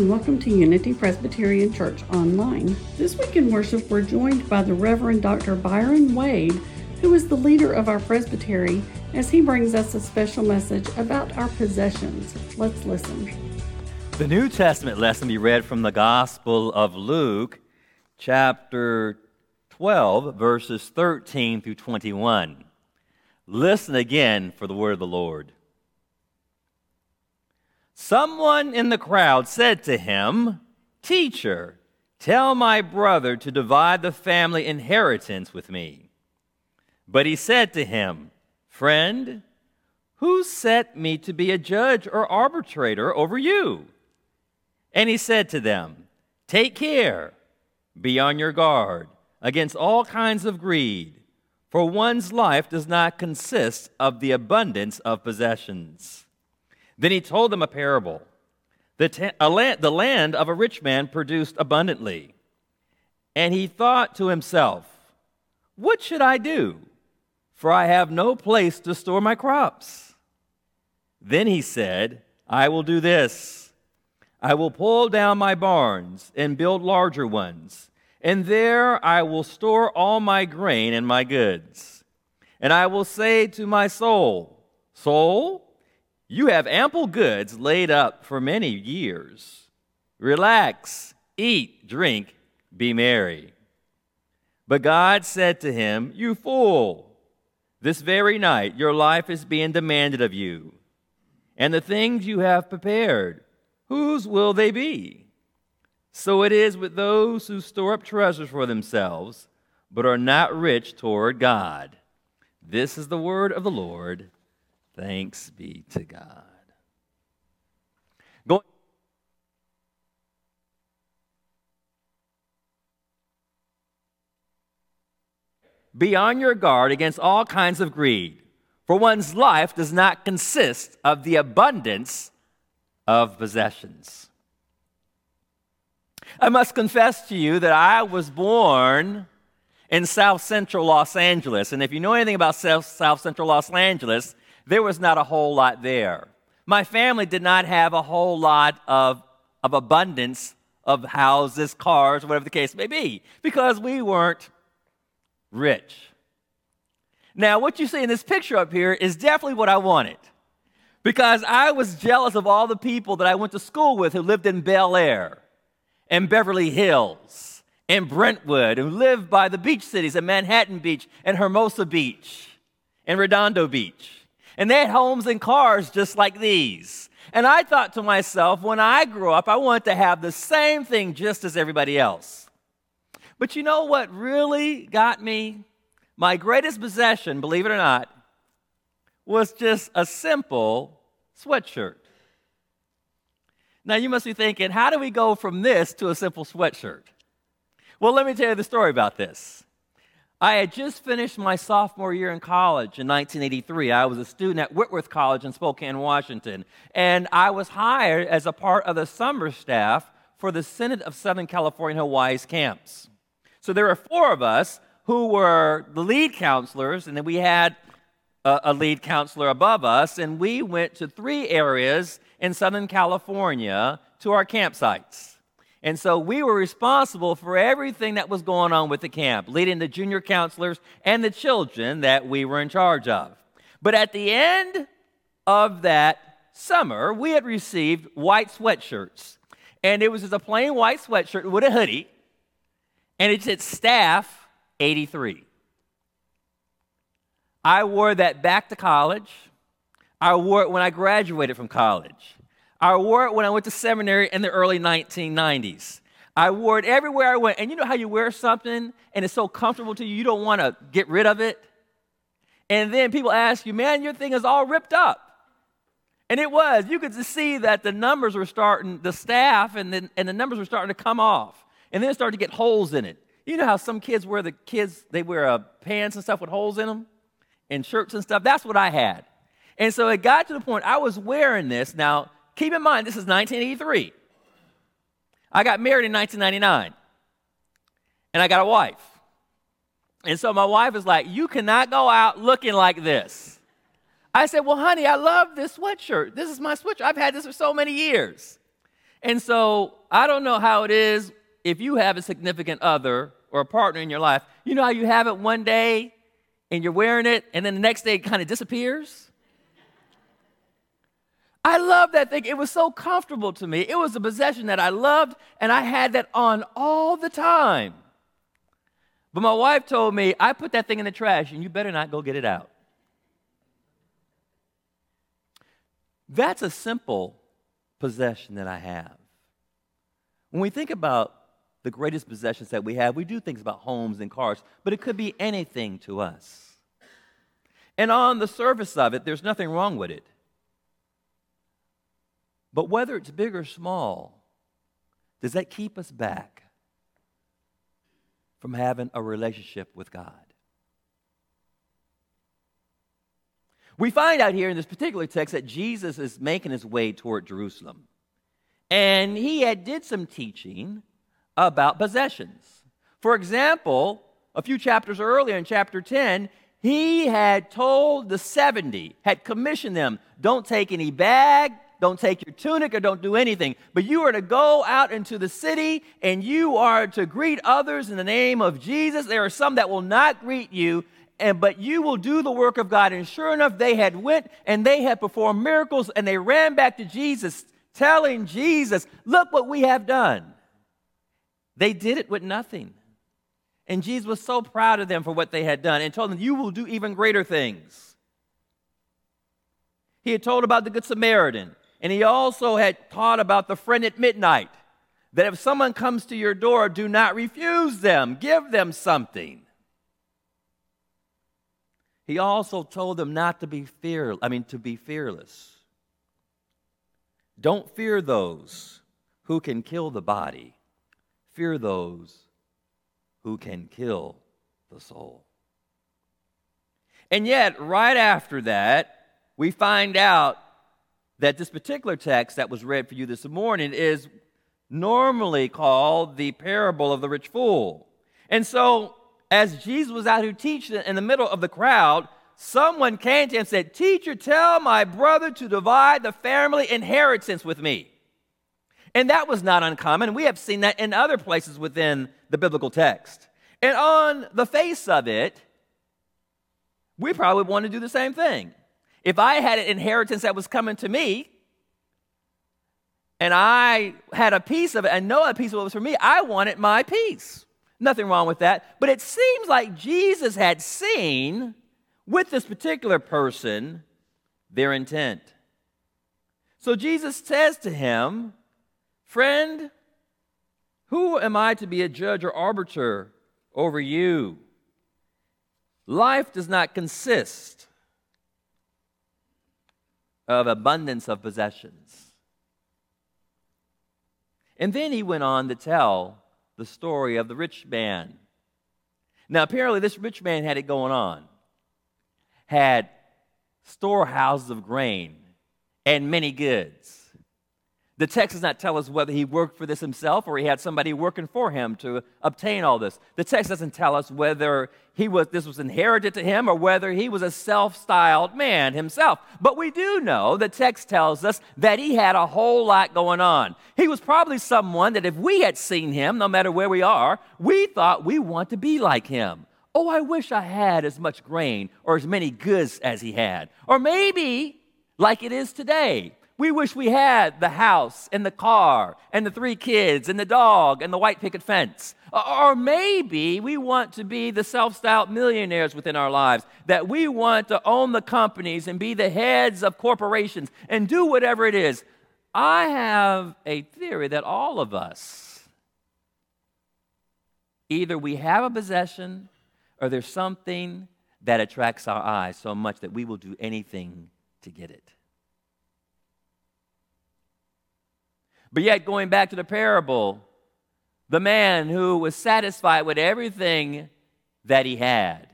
and welcome to Unity Presbyterian Church Online. This week in worship, we're joined by the Reverend Dr. Byron Wade, who is the leader of our presbytery, as he brings us a special message about our possessions. Let's listen. The New Testament lesson be read from the Gospel of Luke, chapter 12, verses 13 through 21. Listen again for the word of the Lord. Someone in the crowd said to him, Teacher, tell my brother to divide the family inheritance with me. But he said to him, Friend, who set me to be a judge or arbitrator over you? And he said to them, Take care, be on your guard against all kinds of greed, for one's life does not consist of the abundance of possessions. Then he told them a parable. The, the land of a rich man produced abundantly. And he thought to himself, What should I do? For I have no place to store my crops. Then he said, I will do this I will pull down my barns and build larger ones, and there I will store all my grain and my goods. And I will say to my soul, Soul, you have ample goods laid up for many years. Relax, eat, drink, be merry. But God said to him, You fool, this very night your life is being demanded of you. And the things you have prepared, whose will they be? So it is with those who store up treasures for themselves, but are not rich toward God. This is the word of the Lord. Thanks be to God. Going Be on your guard against all kinds of greed, for one's life does not consist of the abundance of possessions. I must confess to you that I was born in South Central Los Angeles. And if you know anything about South, South Central Los Angeles, there was not a whole lot there. My family did not have a whole lot of, of abundance of houses, cars, whatever the case may be, because we weren't rich. Now, what you see in this picture up here is definitely what I wanted because I was jealous of all the people that I went to school with who lived in Bel Air and Beverly Hills and Brentwood, who lived by the beach cities of Manhattan Beach and Hermosa Beach and Redondo Beach. And they had homes and cars just like these. And I thought to myself, when I grow up, I want to have the same thing just as everybody else. But you know what really got me? My greatest possession, believe it or not, was just a simple sweatshirt. Now you must be thinking, how do we go from this to a simple sweatshirt? Well, let me tell you the story about this. I had just finished my sophomore year in college in 1983. I was a student at Whitworth College in Spokane, Washington, and I was hired as a part of the summer staff for the Synod of Southern California Hawaii's camps. So there were four of us who were the lead counselors, and then we had a, a lead counselor above us, and we went to three areas in Southern California to our campsites. And so we were responsible for everything that was going on with the camp, leading the junior counselors and the children that we were in charge of. But at the end of that summer, we had received white sweatshirts. And it was just a plain white sweatshirt with a hoodie, and it said Staff 83. I wore that back to college. I wore it when I graduated from college. I wore it when I went to seminary in the early 1990s. I wore it everywhere I went. And you know how you wear something and it's so comfortable to you, you don't want to get rid of it? And then people ask you, man, your thing is all ripped up. And it was. You could see that the numbers were starting, the staff and the, and the numbers were starting to come off. And then it started to get holes in it. You know how some kids wear the kids, they wear uh, pants and stuff with holes in them and shirts and stuff? That's what I had. And so it got to the point I was wearing this. Now, Keep in mind, this is 1983. I got married in 1999, and I got a wife. And so my wife is like, You cannot go out looking like this. I said, Well, honey, I love this sweatshirt. This is my sweatshirt. I've had this for so many years. And so I don't know how it is if you have a significant other or a partner in your life. You know how you have it one day and you're wearing it, and then the next day it kind of disappears? I love that thing. It was so comfortable to me. It was a possession that I loved, and I had that on all the time. But my wife told me, I put that thing in the trash, and you better not go get it out. That's a simple possession that I have. When we think about the greatest possessions that we have, we do things about homes and cars, but it could be anything to us. And on the surface of it, there's nothing wrong with it. But whether it's big or small, does that keep us back from having a relationship with God? We find out here in this particular text that Jesus is making his way toward Jerusalem. And he had did some teaching about possessions. For example, a few chapters earlier in chapter 10, he had told the 70, had commissioned them, don't take any bag, don't take your tunic or don't do anything. But you are to go out into the city and you are to greet others in the name of Jesus. There are some that will not greet you, and but you will do the work of God. And sure enough, they had went and they had performed miracles and they ran back to Jesus, telling Jesus, Look what we have done. They did it with nothing. And Jesus was so proud of them for what they had done and told them, You will do even greater things. He had told about the Good Samaritan and he also had taught about the friend at midnight that if someone comes to your door, do not refuse them, give them something. He also told them not to be fear, I mean to be fearless. Don't fear those who can kill the body. Fear those who can kill the soul. And yet, right after that, we find out that this particular text that was read for you this morning is normally called the parable of the rich fool. And so, as Jesus was out here teaching in the middle of the crowd, someone came to him and said, Teacher, tell my brother to divide the family inheritance with me. And that was not uncommon. We have seen that in other places within the biblical text. And on the face of it, we probably want to do the same thing. If I had an inheritance that was coming to me, and I had a piece of it and know a piece of it was for me, I wanted my piece. Nothing wrong with that. But it seems like Jesus had seen with this particular person their intent. So Jesus says to him, Friend, who am I to be a judge or arbiter over you? Life does not consist of abundance of possessions. And then he went on to tell the story of the rich man. Now, apparently, this rich man had it going on, had storehouses of grain and many goods. The text does not tell us whether he worked for this himself or he had somebody working for him to obtain all this. The text doesn't tell us whether he was, this was inherited to him or whether he was a self styled man himself. But we do know the text tells us that he had a whole lot going on. He was probably someone that if we had seen him, no matter where we are, we thought we want to be like him. Oh, I wish I had as much grain or as many goods as he had. Or maybe, like it is today, we wish we had the house and the car and the three kids and the dog and the white picket fence. Uh, or maybe we want to be the self styled millionaires within our lives, that we want to own the companies and be the heads of corporations and do whatever it is. I have a theory that all of us, either we have a possession or there's something that attracts our eyes so much that we will do anything to get it. But yet, going back to the parable, the man who was satisfied with everything that he had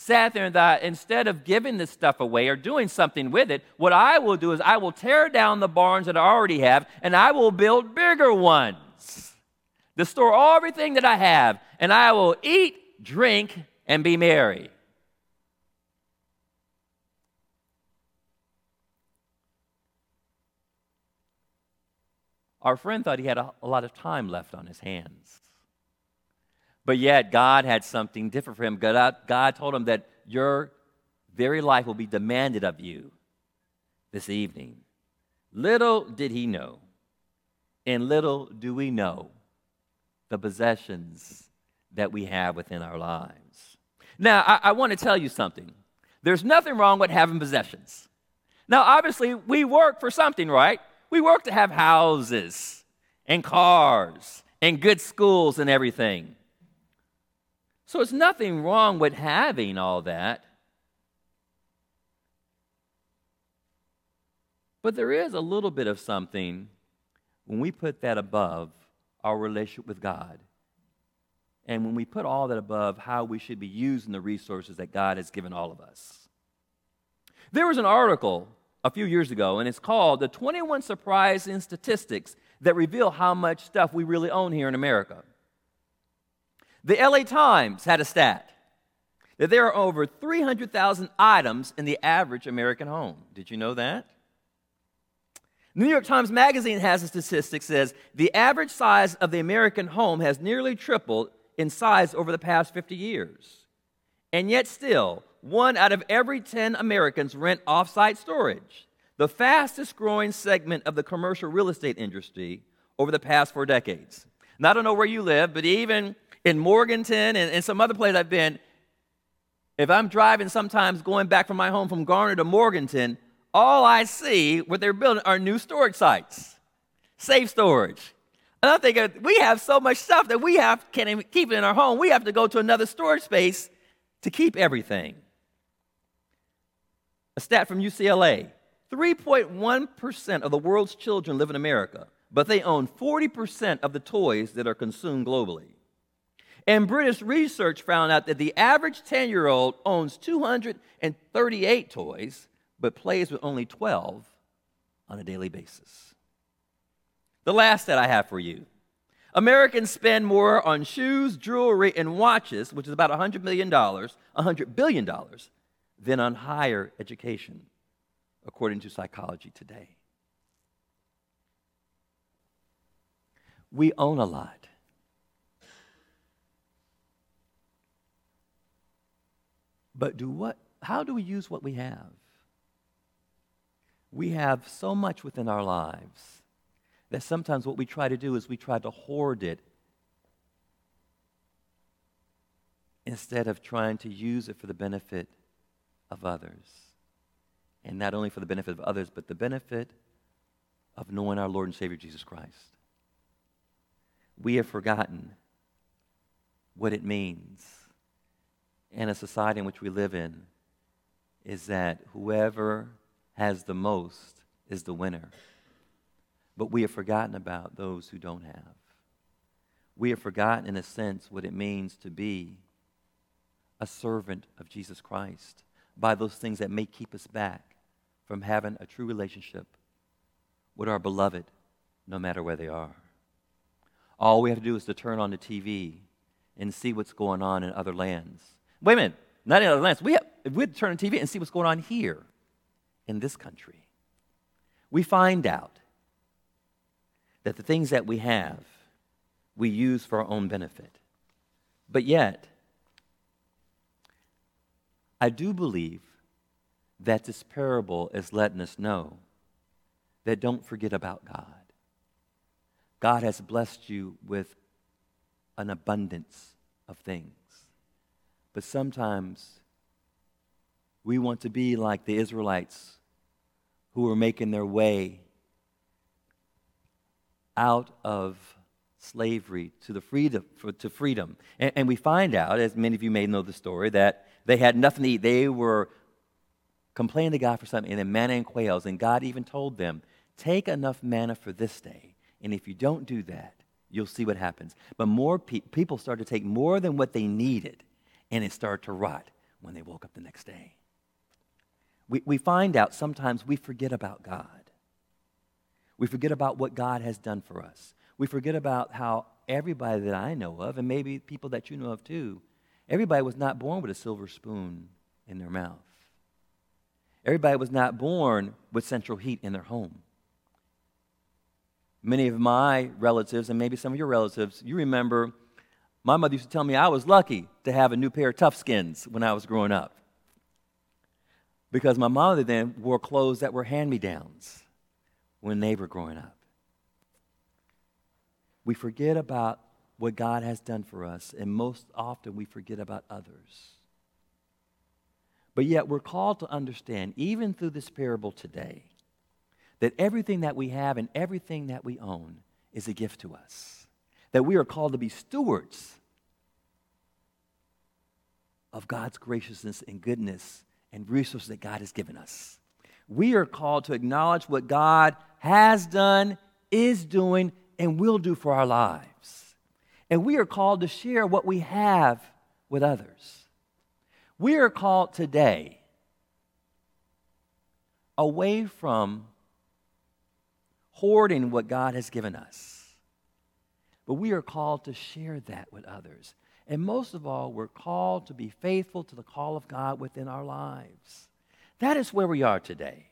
sat there and thought, instead of giving this stuff away or doing something with it, what I will do is I will tear down the barns that I already have and I will build bigger ones to store everything that I have, and I will eat, drink, and be merry. Our friend thought he had a, a lot of time left on his hands. But yet, God had something different for him. God, uh, God told him that your very life will be demanded of you this evening. Little did he know, and little do we know the possessions that we have within our lives. Now, I, I want to tell you something. There's nothing wrong with having possessions. Now, obviously, we work for something, right? We work to have houses and cars and good schools and everything. So it's nothing wrong with having all that. But there is a little bit of something when we put that above our relationship with God. And when we put all that above how we should be using the resources that God has given all of us. There was an article a few years ago, and it's called The 21 Surprising Statistics That Reveal How Much Stuff We Really Own Here in America. The LA Times had a stat that there are over 300,000 items in the average American home. Did you know that? New York Times Magazine has a statistic says the average size of the American home has nearly tripled in size over the past 50 years. And yet still, one out of every 10 Americans rent off-site storage, the fastest growing segment of the commercial real estate industry over the past four decades. And I don't know where you live, but even in Morganton and, and some other place I've been, if I'm driving sometimes going back from my home from Garner to Morganton, all I see what they're building are new storage sites, safe storage. And I'm thinking, we have so much stuff that we have can't even keep it in our home. We have to go to another storage space to keep everything. A stat from UCLA 3.1% of the world's children live in America, but they own 40% of the toys that are consumed globally. And British research found out that the average 10 year old owns 238 toys, but plays with only 12 on a daily basis. The last that I have for you Americans spend more on shoes, jewelry, and watches, which is about $100 million, $100 billion, than on higher education, according to Psychology Today. We own a lot. But do what how do we use what we have? We have so much within our lives that sometimes what we try to do is we try to hoard it instead of trying to use it for the benefit of others. And not only for the benefit of others, but the benefit of knowing our Lord and Savior Jesus Christ. We have forgotten what it means in a society in which we live in is that whoever has the most is the winner. But we have forgotten about those who don't have. We have forgotten, in a sense, what it means to be a servant of Jesus Christ by those things that may keep us back from having a true relationship with our beloved, no matter where they are. All we have to do is to turn on the TV and see what's going on in other lands. Wait a minute, not in other lands. We have, we turn on TV and see what's going on here in this country, we find out that the things that we have, we use for our own benefit. But yet, I do believe that this parable is letting us know that don't forget about God. God has blessed you with an abundance of things. But sometimes we want to be like the Israelites who were making their way out of slavery to the freedom for, to freedom. And, and, we find out as many of you may know the story that they had nothing to eat. They were complaining to god for something and then manna and quails and god even told them take enough manna for this day and if you don't do that you'll see what happens. But more pe- people started to take more than what they needed and it started to rot when they woke up the next day. We, we find out sometimes we forget about god. We forget about what God has done for us. We forget about how everybody that I know of, and maybe people that you know of too, everybody was not born with a silver spoon in their mouth. Everybody was not born with central heat in their home. Many of my relatives, and maybe some of your relatives, you remember my mother used to tell me I was lucky to have a new pair of Toughskins when I was growing up. Because my mother then wore clothes that were hand me downs when they were growing up. We forget about what God has done for us, and most often we forget about others. But yet we're called to understand, even through this parable today, that everything that we have and everything that we own is a gift to us. That we are called to be stewards of God's graciousness and goodness and resources that God has given us. We are called to acknowledge what God has done, is doing, and will do for our lives. And we are called to share what we have with others. We are called today away from hoarding what God has given us, but we are called to share that with others. And most of all, we're called to be faithful to the call of God within our lives. That is where we are today.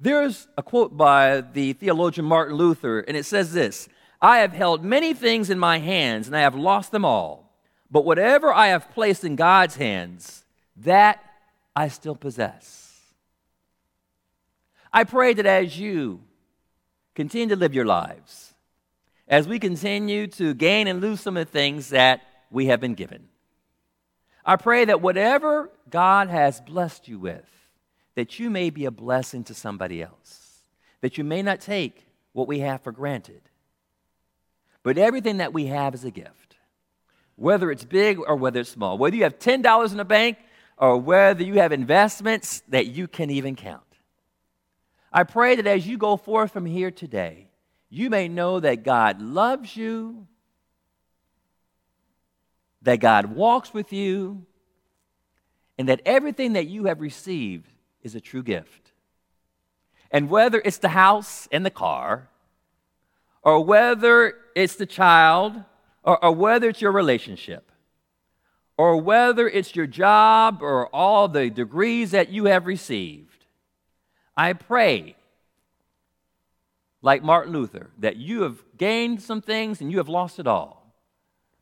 There's a quote by the theologian Martin Luther, and it says this I have held many things in my hands, and I have lost them all. But whatever I have placed in God's hands, that I still possess. I pray that as you continue to live your lives, as we continue to gain and lose some of the things that we have been given. I pray that whatever God has blessed you with, that you may be a blessing to somebody else, that you may not take what we have for granted. But everything that we have is a gift, whether it's big or whether it's small, whether you have $10 in the bank or whether you have investments that you can even count. I pray that as you go forth from here today, you may know that God loves you, that God walks with you, and that everything that you have received is a true gift. And whether it's the house and the car, or whether it's the child, or, or whether it's your relationship, or whether it's your job or all the degrees that you have received, I pray like Martin Luther, that you have gained some things and you have lost it all.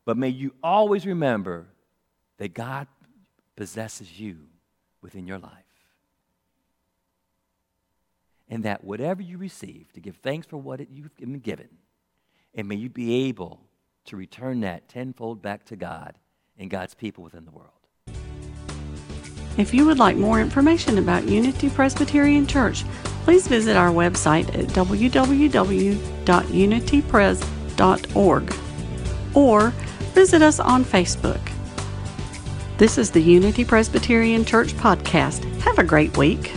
But may you always remember that God possesses you within your life. And that whatever you receive, to give thanks for what you've been given, and may you be able to return that tenfold back to God and God's people within the world. If you would like more information about Unity Presbyterian Church, please visit our website at www.unitypres.org or visit us on Facebook. This is the Unity Presbyterian Church podcast. Have a great week.